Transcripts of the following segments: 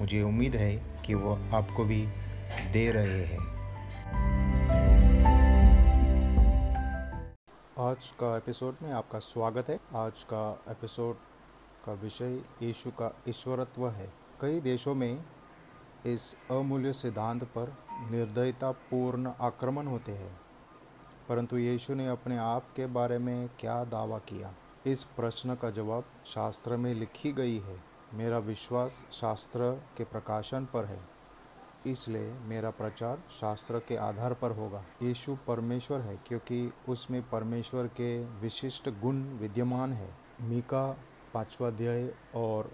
मुझे उम्मीद है कि वो आपको भी दे रहे हैं। आज का एपिसोड में आपका स्वागत है। आज का एपिसोड का विषय यीशु का ईश्वरत्व है। कई देशों में इस अमूल्य सिद्धांत पर निर्दयतापूर्ण आक्रमण होते हैं। परंतु यीशु ने अपने आप के बारे में क्या दावा किया? इस प्रश्न का जवाब शास्त्र में लिखी गई है। मेरा विश्वास शास्त्र के प्रकाशन पर है, इसलिए मेरा प्रचार शास्त्र के आधार पर होगा। यीशु परमेश्वर है, क्योंकि उसमें परमेश्वर के विशिष्ट गुण विद्यमान है। मीका पांचवा अध्याय और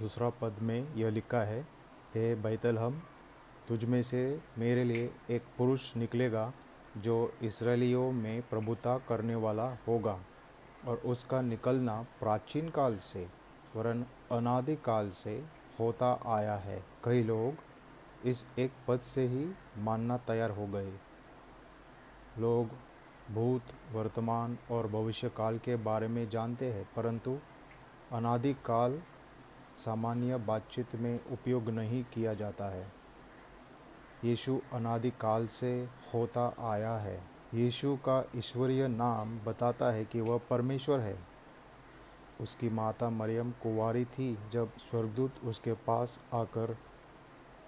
दूसरा पद में यह लिखा है, हे बैतल हम तुझ में से मेरे लिए एक पुरुष निकलेगा, जो इसराइलियों में प्रभुता करने वाला होगा, और उसका निकलना प्राचीन काल से वरन अनादिकाल से होता आया है। कई लोग इस एक पद से ही मानना तैयार हो गए। लोग भूत, वर्तमान और भविष्य काल के बारे में जानते हैं, परंतु अनादिकाल सामान्य बातचीत में उपयोग नहीं किया जाता है। यीशु अनादिकाल से होता आया है। यीशु का ईश्वरीय नाम बताता है कि वह परमेश्वर है। उसकी माता मरियम कुंवारी थी जब स्वर्गदूत उसके पास आकर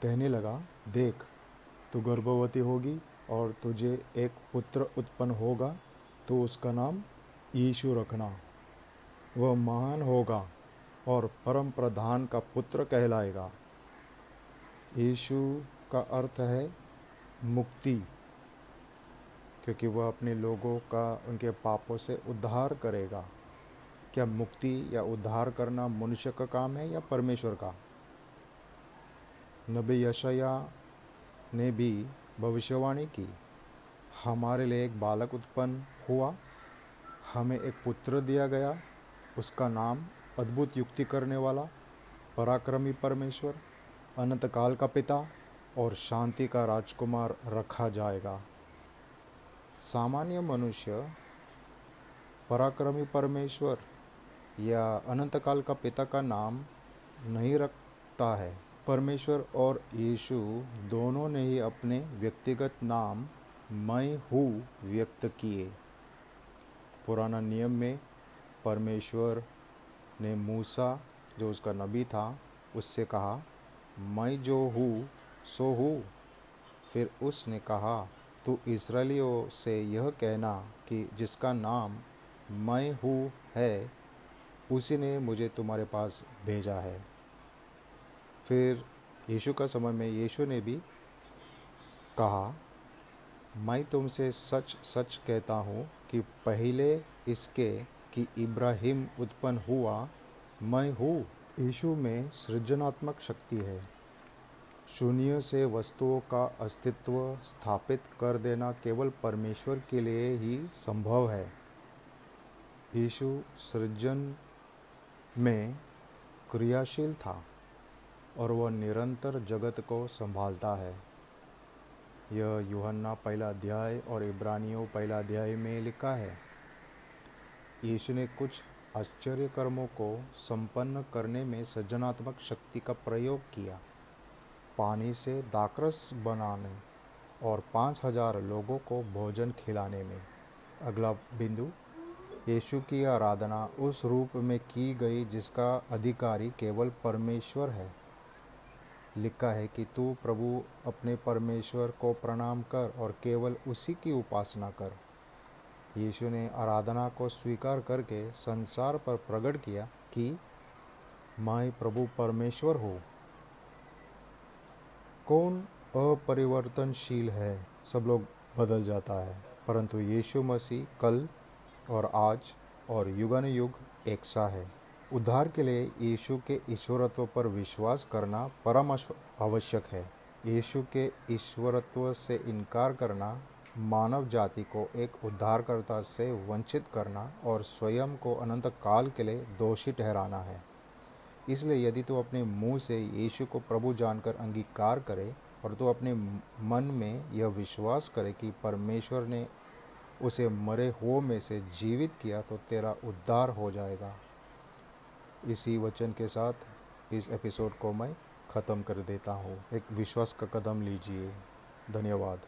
कहने लगा, देख, तू गर्भवती होगी और तुझे एक पुत्र उत्पन्न होगा तो उसका नाम यीशु रखना। वह महान होगा और परम प्रधान का पुत्र कहलाएगा। यीशु का अर्थ है मुक्ति, क्योंकि वह अपने लोगों का, उनके पापों से उद्धार करेगा। क्या मुक्ति या उद्धार करना मनुष्य का काम है या परमेश्वर का? नबी यशया ने भी भविष्यवाणी की। हमारे लिए एक बालक उत्पन्न हुआ। हमें एक पुत्र दिया गया। उसका नाम अद्भुत युक्ति करने वाला, पराक्रमी परमेश्वर अनंत काल का पिता और शांति का राजकुमार रखा जाएगा। सामान्य मनुष्य पराक्रमी परमेश्वर या अनंत काल का पिता का नाम नहीं रखता है। परमेश्वर और यीशु दोनों ने ही अपने व्यक्तिगत नाम मैं हूँ व्यक्त किए। पुराना नियम में परमेश्वर ने मूसा, जो उसका नबी था, उससे कहा, मैं जो हूँ, सो हूँ। फिर उसने कहा, तू इसराइलियों से यह कहना कि जिसका नाम मैं हूँ है उसी ने मुझे तुम्हारे पास भेजा है। फिर यीशु का समय में यीशु ने भी कहा, मैं तुमसे सच सच कहता हूँ कि पहले इसके, कि इब्राहिम उत्पन्न हुआ, मैं हूँ। यीशु में सृजनात्मक शक्ति है। शून्य से वस्तुओं का अस्तित्व स्थापित कर देना केवल परमेश्वर के लिए ही संभव है। यीशु सृजन में क्रियाशील था और वह निरंतर जगत को संभालता है। यह यूहन्ना पहला अध्याय और इब्रानियों पहला अध्याय में लिखा है। यीशु ने कुछ आश्चर्य कर्मों को संपन्न करने में सृजनात्मक शक्ति का प्रयोग किया। पानी से दाकरस बनाने और पाँच हज़ार लोगों को भोजन खिलाने में। अगला बिंदु यीशु की आराधना उस रूप में की गई जिसका अधिकारी केवल परमेश्वर है। लिखा है कि तू प्रभु अपने परमेश्वर को प्रणाम कर और केवल उसी की उपासना कर। यीशु ने आराधना को स्वीकार करके संसार पर प्रकट किया कि मैं प्रभु परमेश्वर हूँ। कौन अपरिवर्तनशील है? सब लोग बदल जाता है, परंतु यीशु मसीह कल और आज और युगन युग एक सा है। उद्धार के लिए यीशु के ईश्वरत्व पर विश्वास करना परम आवश्यक है। यीशु के ईश्वरत्व से इनकार करना, मानव जाति को एक उद्धारकर्ता से वंचित करना और स्वयं को अनंत काल के लिए दोषी ठहराना है। इसलिए यदि तू अपने मुँह से यीशु को प्रभु जानकर अंगीकार करे और तू अपने मन में यह विश्वास करे कि परमेश्वर ने उसे मरे हुओं में से जीवित किया तो तेरा उद्धार हो जाएगा। इसी वचन के साथ इस एपिसोड को मैं ख़त्म कर देता हूँ। एक विश्वास का कदम लीजिए। धन्यवाद।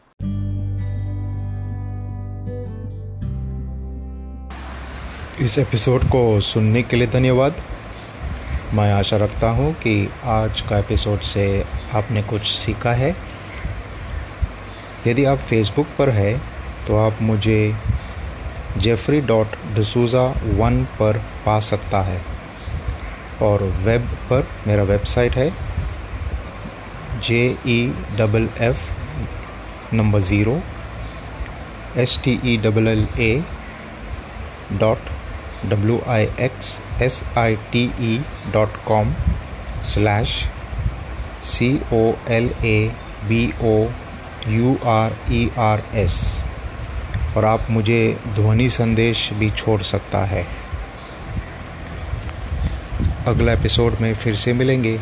इस एपिसोड को सुनने के लिए धन्यवाद। मैं आशा रखता हूँ कि आज का एपिसोड से आपने कुछ सीखा है। यदि आप फेसबुक पर है तो आप मुझे जेफरी डॉट डसूज़ा वन पर पा सकता है। और वेब पर मेरा वेबसाइट है J E double F number zero S T E double L A dot W I X S I T E dot com slash C O L A B O U R E R S और आप मुझे ध्वनि संदेश भी छोड़ सकता है। अगला एपिसोड में फिर से मिलेंगे।